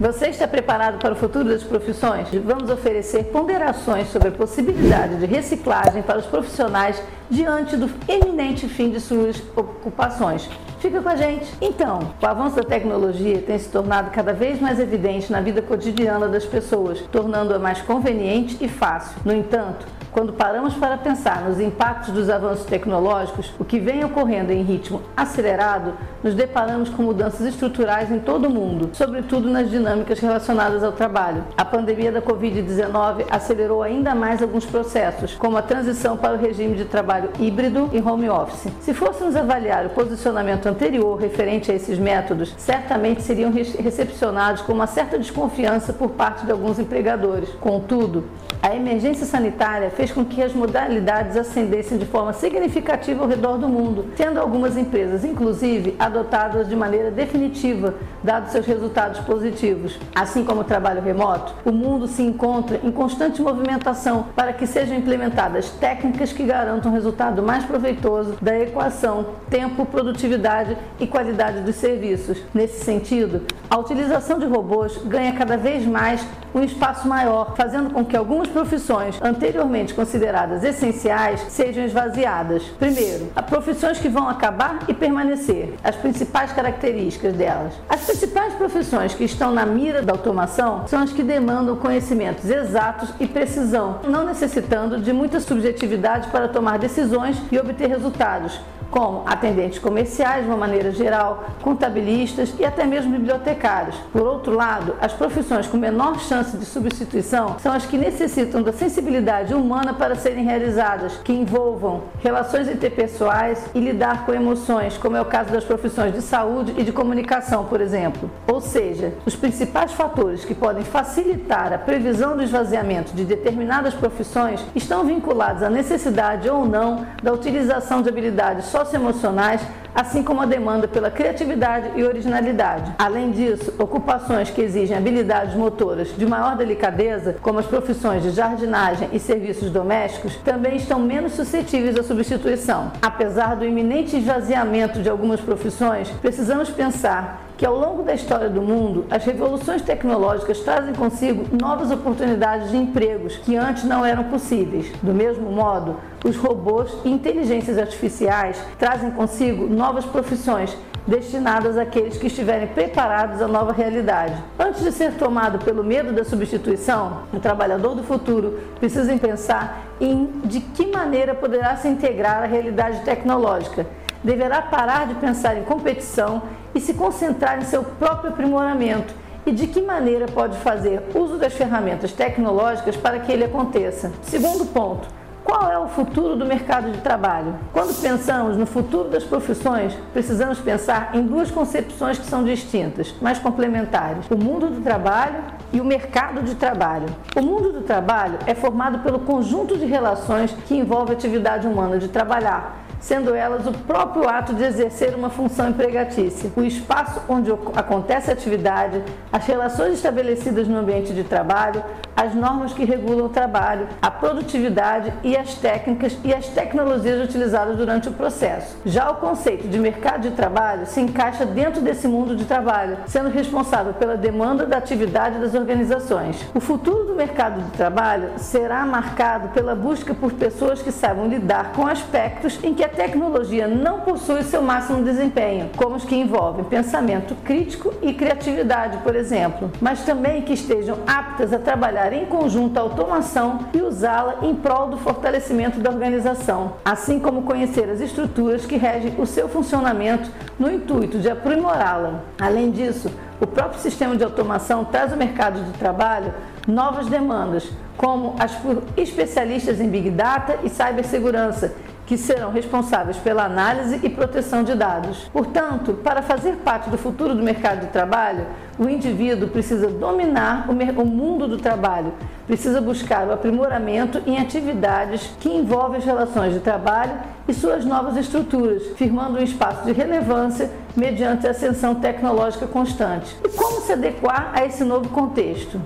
Você está preparado para o futuro das profissões? Vamos oferecer ponderações sobre a possibilidade de reciclagem para os profissionais diante do eminente fim de suas ocupações. Fica com a gente. Então, o avanço da tecnologia tem se tornado cada vez mais evidente na vida cotidiana das pessoas, tornando-a mais conveniente e fácil. No entanto, quando paramos para pensar nos impactos dos avanços tecnológicos, o que vem ocorrendo em ritmo acelerado, nos deparamos com mudanças estruturais em todo o mundo, sobretudo nas dinâmicas relacionadas ao trabalho. A pandemia da Covid-19 acelerou ainda mais alguns processos, como a transição para o regime de trabalho híbrido e home office. Se fôssemos avaliar o posicionamento anterior referente a esses métodos, certamente seriam recepcionados com uma certa desconfiança por parte de alguns empregadores. Contudo, a emergência sanitária fez com que as modalidades ascendessem de forma significativa ao redor do mundo, tendo algumas empresas, inclusive, adotadas de maneira definitiva, dados seus resultados positivos. Assim como o trabalho remoto, o mundo se encontra em constante movimentação para que sejam implementadas técnicas que garantam um resultado mais proveitoso da equação tempo, produtividade e qualidade dos serviços. Nesse sentido, a utilização de robôs ganha cada vez mais um espaço maior, fazendo com que algumas profissões anteriormente consideradas essenciais sejam esvaziadas. Primeiro, há profissões que vão acabar e permanecer. As principais características delas. As principais profissões que estão na mira da automação são as que demandam conhecimentos exatos e precisão, não necessitando de muita subjetividade para tomar decisões e obter resultados como atendentes comerciais de uma maneira geral, contabilistas e até mesmo bibliotecários. Por outro lado, as profissões com menor chance de substituição são as que necessitam da sensibilidade humana para serem realizadas, que envolvam relações interpessoais e lidar com emoções, como é o caso das profissões de saúde e de comunicação, por exemplo. Ou seja, os principais fatores que podem facilitar a previsão do esvaziamento de determinadas profissões estão vinculados à necessidade ou não da utilização de habilidades socioemocionais, assim como a demanda pela criatividade e originalidade. Além disso, ocupações que exigem habilidades motoras de maior delicadeza, como as profissões de jardinagem e serviços domésticos, também estão menos suscetíveis à substituição. Apesar do iminente esvaziamento de algumas profissões, precisamos pensar que ao longo da história do mundo, as revoluções tecnológicas trazem consigo novas oportunidades de empregos que antes não eram possíveis. Do mesmo modo, os robôs e inteligências artificiais trazem consigo novas profissões destinadas àqueles que estiverem preparados à nova realidade. Antes de ser tomado pelo medo da substituição, o trabalhador do futuro precisa pensar em de que maneira poderá se integrar à realidade tecnológica deverá parar de pensar em competição e se concentrar em seu próprio aprimoramento e de que maneira pode fazer uso das ferramentas tecnológicas para que ele aconteça. Segundo ponto, qual é o futuro do mercado de trabalho? Quando pensamos no futuro das profissões, precisamos pensar em duas concepções que são distintas, mas complementares: o mundo do trabalho e o mercado de trabalho. O mundo do trabalho é formado pelo conjunto de relações que envolve a atividade humana de trabalhar sendo elas o próprio ato de exercer uma função empregatícia, o espaço onde acontece a atividade, as relações estabelecidas no ambiente de trabalho, as normas que regulam o trabalho, a produtividade e as técnicas e as tecnologias utilizadas durante o processo. Já o conceito de mercado de trabalho se encaixa dentro desse mundo de trabalho, sendo responsável pela demanda da atividade das organizações. O futuro do mercado de trabalho será marcado pela busca por pessoas que saibam lidar com aspectos em que a tecnologia não possui seu máximo desempenho, como os que envolvem pensamento crítico e criatividade, por exemplo, mas também que estejam aptas a trabalhar em conjunto a automação e usá-la em prol do fortalecimento da organização, assim como conhecer as estruturas que regem o seu funcionamento no intuito de aprimorá-la. Além disso, o próprio sistema de automação traz ao mercado de trabalho novas demandas, como as por especialistas em Big Data e cibersegurança, que serão responsáveis pela análise e proteção de dados. Portanto, para fazer parte do futuro do mercado de trabalho, o indivíduo precisa dominar o mundo do trabalho, precisa buscar o aprimoramento em atividades que envolvem as relações de trabalho e suas novas estruturas, firmando um espaço de relevância mediante a ascensão tecnológica constante. E como se adequar a esse novo contexto?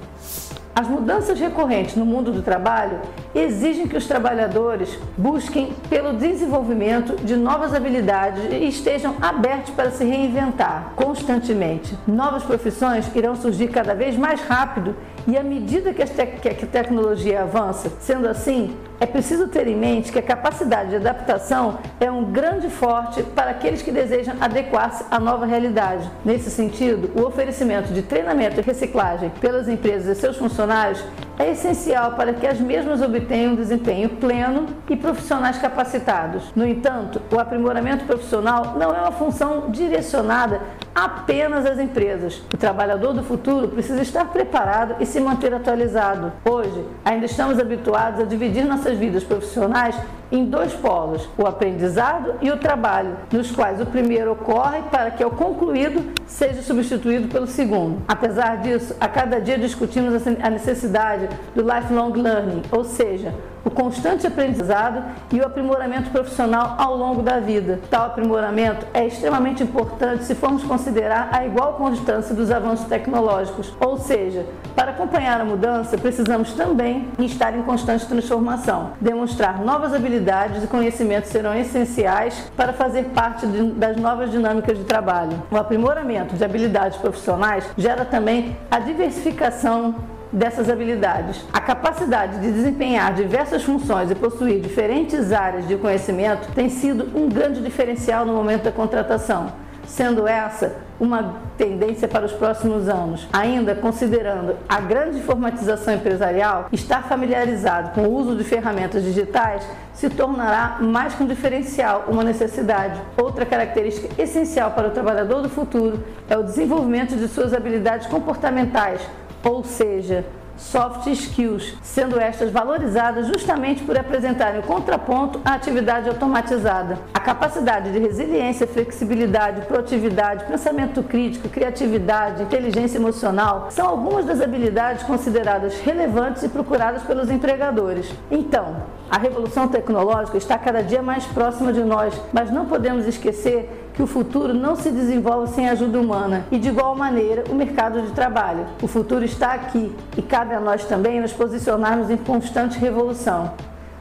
As mudanças recorrentes no mundo do trabalho exigem que os trabalhadores busquem pelo desenvolvimento de novas habilidades e estejam abertos para se reinventar constantemente. Novas profissões irão surgir cada vez mais rápido e à medida que a, que a tecnologia avança, sendo assim, é preciso ter em mente que a capacidade de adaptação é um grande forte para aqueles que desejam adequar-se à nova realidade. Nesse sentido, o oferecimento de treinamento e reciclagem pelas empresas e seus funcionários é essencial para que as mesmas obtenham desempenho pleno e profissionais capacitados. No entanto, o aprimoramento profissional não é uma função direcionada apenas às empresas. O trabalhador do futuro precisa estar preparado e se manter atualizado. Hoje, ainda estamos habituados a dividir nossas vidas profissionais em dois polos, o aprendizado e o trabalho, nos quais o primeiro ocorre para que, ao concluído, seja substituído pelo segundo. Apesar disso, a cada dia discutimos a necessidade do lifelong learning, ou seja, o constante aprendizado e o aprimoramento profissional ao longo da vida. Tal aprimoramento é extremamente importante se formos considerar a igual constância dos avanços tecnológicos, ou seja, para acompanhar a mudança, precisamos também estar em constante transformação. Demonstrar novas habilidades e conhecimentos serão essenciais para fazer parte de, das novas dinâmicas de trabalho. O aprimoramento de habilidades profissionais gera também a diversificação dessas habilidades. A capacidade de desempenhar diversas funções e possuir diferentes áreas de conhecimento tem sido um grande diferencial no momento da contratação, sendo essa uma tendência para os próximos anos. Ainda considerando a grande informatização empresarial, estar familiarizado com o uso de ferramentas digitais se tornará mais que um diferencial, uma necessidade. Outra característica essencial para o trabalhador do futuro é o desenvolvimento de suas habilidades comportamentais ou seja, soft skills, sendo estas valorizadas justamente por apresentarem o contraponto à atividade automatizada. A capacidade de resiliência, flexibilidade, proatividade, pensamento crítico, criatividade, inteligência emocional são algumas das habilidades consideradas relevantes e procuradas pelos empregadores. Então, a revolução tecnológica está cada dia mais próxima de nós, mas não podemos esquecer que o futuro não se desenvolve sem ajuda humana e, de igual maneira, o mercado de trabalho. O futuro está aqui e cabe a nós também nos posicionarmos em constante revolução.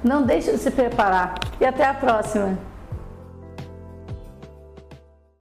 Não deixe de se preparar e até a próxima!